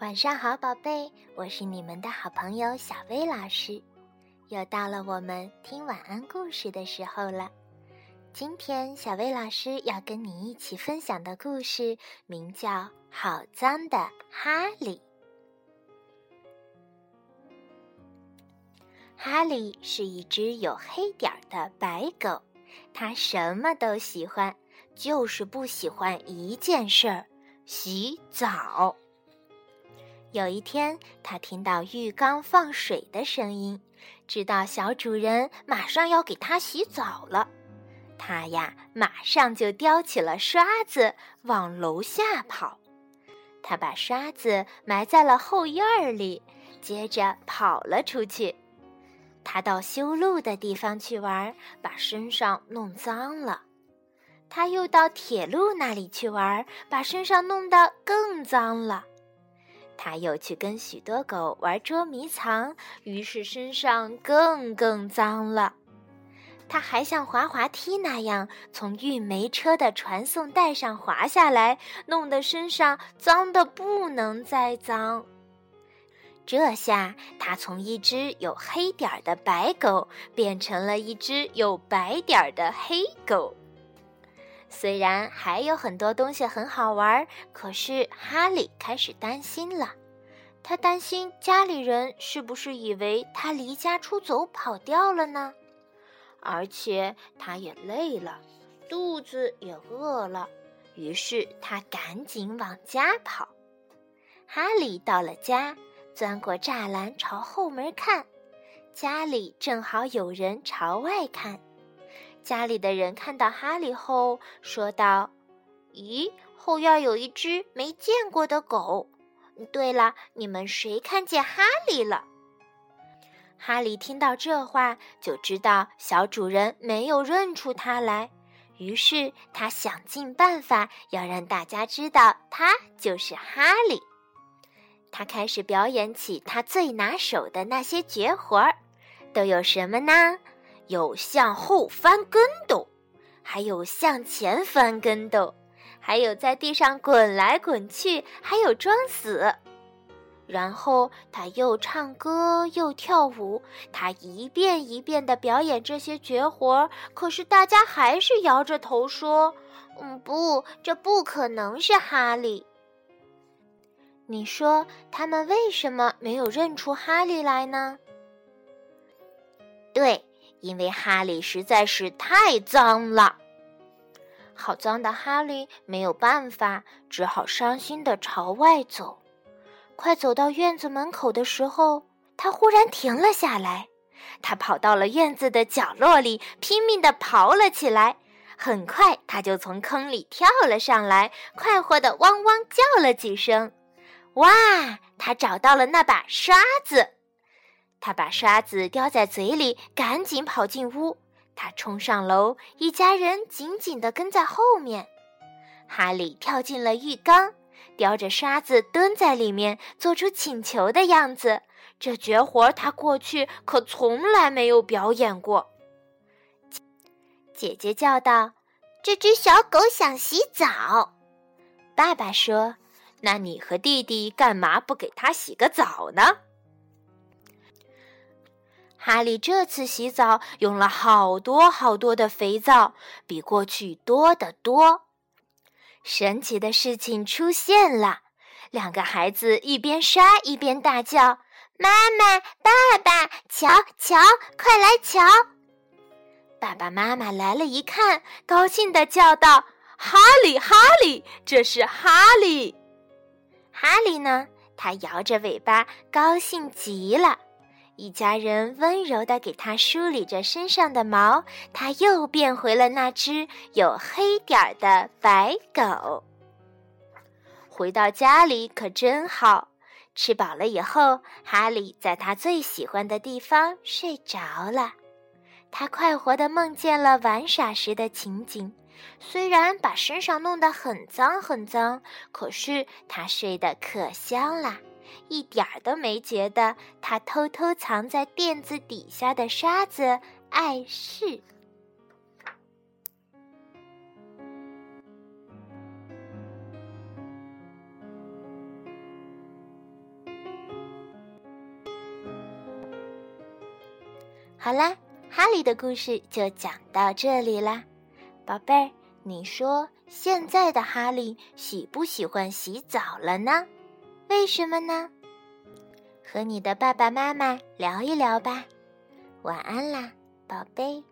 晚上好，宝贝，我是你们的好朋友小薇老师。又到了我们听晚安故事的时候了。今天，小薇老师要跟你一起分享的故事名叫《好脏的哈利》。哈利是一只有黑点的白狗，它什么都喜欢，就是不喜欢一件事儿——洗澡。有一天，他听到浴缸放水的声音，知道小主人马上要给他洗澡了。他呀，马上就叼起了刷子往楼下跑。他把刷子埋在了后院里，接着跑了出去。他到修路的地方去玩，把身上弄脏了。他又到铁路那里去玩，把身上弄得更脏了。他又去跟许多狗玩捉迷藏，于是身上更更脏了。他还像滑滑梯那样从运煤车的传送带上滑下来，弄得身上脏的不能再脏。这下他从一只有黑点儿的白狗变成了一只有白点儿的黑狗。虽然还有很多东西很好玩，可是哈利开始担心了。他担心家里人是不是以为他离家出走跑掉了呢？而且他也累了，肚子也饿了，于是他赶紧往家跑。哈利到了家，钻过栅栏朝后门看，家里正好有人朝外看。家里的人看到哈利后，说道：“咦，后院有一只没见过的狗。对了，你们谁看见哈利了？”哈利听到这话，就知道小主人没有认出他来，于是他想尽办法要让大家知道他就是哈利。他开始表演起他最拿手的那些绝活儿，都有什么呢？有向后翻跟斗，还有向前翻跟斗，还有在地上滚来滚去，还有装死。然后他又唱歌又跳舞，他一遍一遍地表演这些绝活。可是大家还是摇着头说：“嗯，不，这不可能是哈利。”你说他们为什么没有认出哈利来呢？对。因为哈利实在是太脏了，好脏的哈利没有办法，只好伤心的朝外走。快走到院子门口的时候，他忽然停了下来。他跑到了院子的角落里，拼命的刨了起来。很快，他就从坑里跳了上来，快活的汪汪叫了几声。哇！他找到了那把刷子。他把刷子叼在嘴里，赶紧跑进屋。他冲上楼，一家人紧紧地跟在后面。哈利跳进了浴缸，叼着刷子蹲在里面，做出请求的样子。这绝活他过去可从来没有表演过。姐姐叫道：“这只小狗想洗澡。”爸爸说：“那你和弟弟干嘛不给它洗个澡呢？”哈利这次洗澡用了好多好多的肥皂，比过去多得多。神奇的事情出现了，两个孩子一边刷一边大叫：“妈妈，爸爸，瞧瞧，快来瞧！”爸爸妈妈来了，一看，高兴地叫道：“哈利，哈利，这是哈利！”哈利呢？他摇着尾巴，高兴极了。一家人温柔地给他梳理着身上的毛，他又变回了那只有黑点儿的白狗。回到家里可真好，吃饱了以后，哈利在他最喜欢的地方睡着了。他快活地梦见了玩耍时的情景，虽然把身上弄得很脏很脏，可是他睡得可香了。一点儿都没觉得他偷偷藏在垫子底下的沙子碍事。好啦哈利的故事就讲到这里啦。宝贝儿你说现在的哈利喜不喜欢洗澡了呢？为什么呢？和你的爸爸妈妈聊一聊吧。晚安啦，宝贝。